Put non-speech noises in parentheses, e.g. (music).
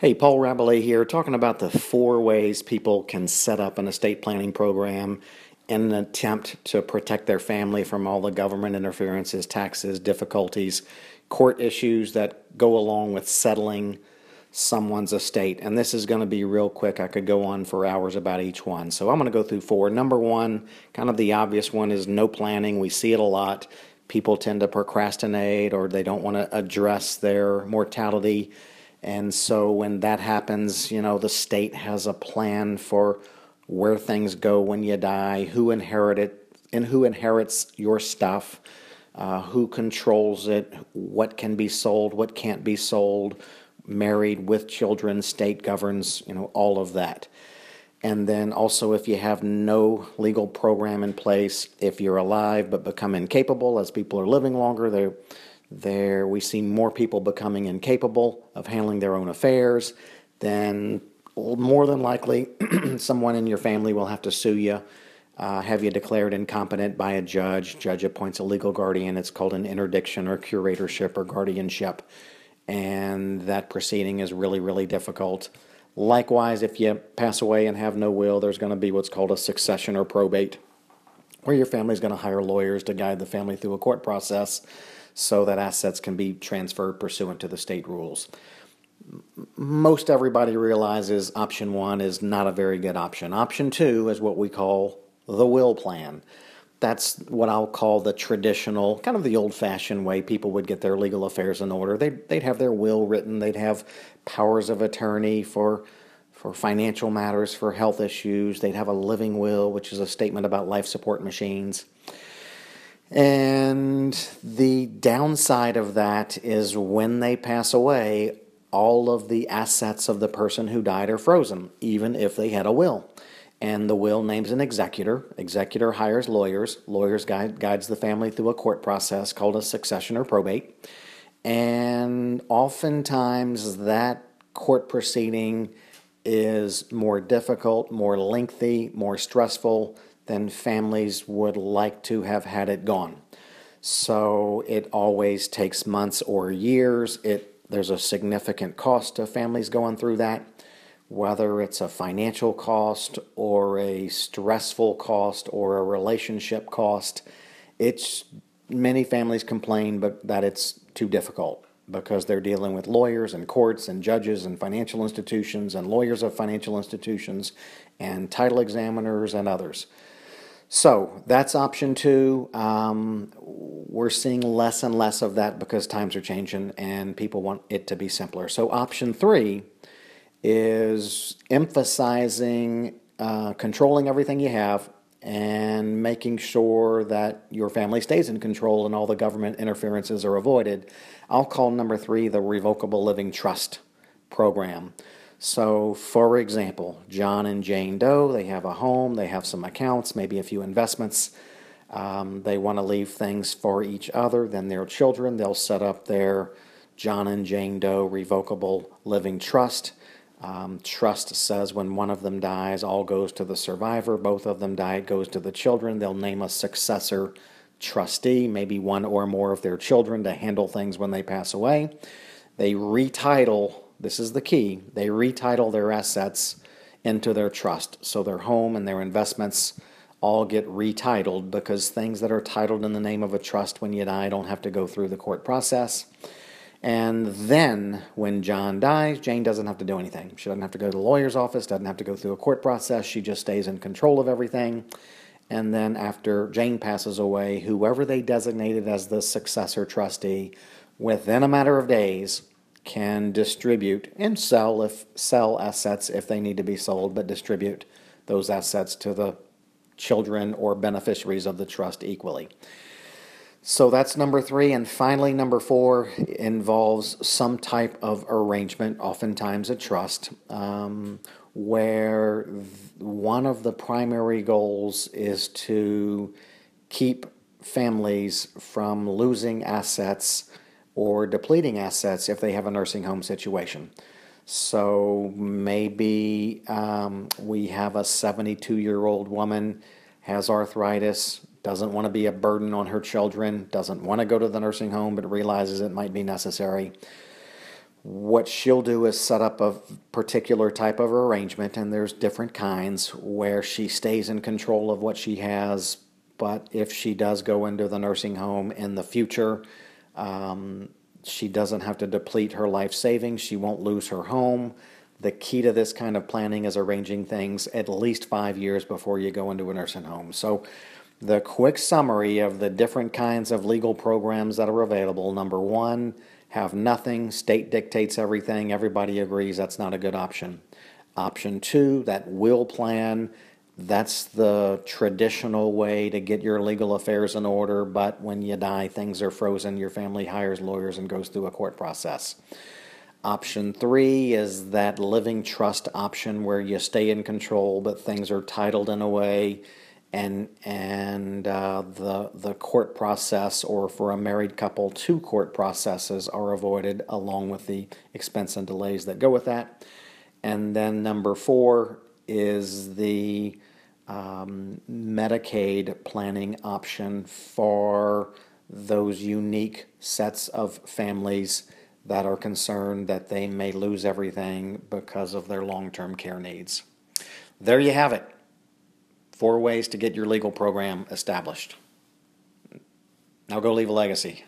Hey, Paul Rabalais here, talking about the four ways people can set up an estate planning program in an attempt to protect their family from all the government interferences, taxes, difficulties, court issues that go along with settling someone's estate. And this is going to be real quick. I could go on for hours about each one. So I'm going to go through four. Number one, kind of the obvious one, is no planning. We see it a lot. People tend to procrastinate or they don't want to address their mortality and so when that happens, you know, the state has a plan for where things go when you die, who inherit it, and who inherits your stuff, uh, who controls it, what can be sold, what can't be sold, married with children, state governs, you know, all of that. And then also, if you have no legal program in place, if you're alive but become incapable as people are living longer, they're there, we see more people becoming incapable of handling their own affairs. Then, more than likely, (clears throat) someone in your family will have to sue you, uh, have you declared incompetent by a judge. Judge appoints a legal guardian. It's called an interdiction or curatorship or guardianship. And that proceeding is really, really difficult. Likewise, if you pass away and have no will, there's going to be what's called a succession or probate, where your family's going to hire lawyers to guide the family through a court process so that assets can be transferred pursuant to the state rules. Most everybody realizes option one is not a very good option. Option two is what we call the will plan. That's what I'll call the traditional, kind of the old fashioned way people would get their legal affairs in order. They'd, they'd have their will written, they'd have powers of attorney for for financial matters, for health issues. They'd have a living will, which is a statement about life support machines. And the downside of that is when they pass away, all of the assets of the person who died are frozen, even if they had a will. And the will names an executor. Executor hires lawyers. Lawyers guide, guides the family through a court process called a succession or probate. And oftentimes that court proceeding is more difficult, more lengthy, more stressful than families would like to have had it gone. So it always takes months or years. It there's a significant cost to families going through that, whether it's a financial cost or a stressful cost or a relationship cost. It's many families complain but that it's too difficult because they're dealing with lawyers and courts and judges and financial institutions and lawyers of financial institutions and title examiners and others. So that's option two. Um, we're seeing less and less of that because times are changing and people want it to be simpler. So option three is emphasizing uh, controlling everything you have and making sure that your family stays in control and all the government interferences are avoided. I'll call number three the revocable living trust program. So, for example, John and Jane Doe, they have a home, they have some accounts, maybe a few investments. Um, they want to leave things for each other, then their children. They'll set up their John and Jane Doe revocable living trust. Um, trust says when one of them dies, all goes to the survivor. Both of them die, it goes to the children. They'll name a successor trustee, maybe one or more of their children, to handle things when they pass away. They retitle this is the key, they retitle their assets into their trust. So their home and their investments all get retitled because things that are titled in the name of a trust when you die don't have to go through the court process. And then when John dies, Jane doesn't have to do anything. She doesn't have to go to the lawyer's office, doesn't have to go through a court process. She just stays in control of everything. And then after Jane passes away, whoever they designated as the successor trustee, within a matter of days, can distribute and sell if sell assets if they need to be sold, but distribute those assets to the children or beneficiaries of the trust equally. So that's number three. And finally, number four involves some type of arrangement, oftentimes a trust, um, where one of the primary goals is to keep families from losing assets or depleting assets if they have a nursing home situation. So maybe um, we have a 72 year old woman has arthritis, doesn't want to be a burden on her children, doesn't want to go to the nursing home, but realizes it might be necessary. what she'll do is set up a particular type of arrangement, and there's different kinds where she stays in control of what she has. But if she does go into the nursing home in the future, um, she doesn't have to deplete her life savings. She won't lose her home. The key to this kind of planning is arranging things at least five years before you go into a nursing home. So, the quick summary of the different kinds of legal programs that are available. Number one, have nothing, state dictates everything, everybody agrees that's not a good option. Option two, that will plan, that's the traditional way to get your legal affairs in order, but when you die, things are frozen, your family hires lawyers and goes through a court process. Option three is that living trust option where you stay in control, but things are titled in a way and and uh, the the court process, or for a married couple, two court processes are avoided, along with the expense and delays that go with that. And then number four is the um, Medicaid planning option for those unique sets of families that are concerned that they may lose everything because of their long term care needs. There you have it. Four ways to get your legal program established. Now go leave a legacy.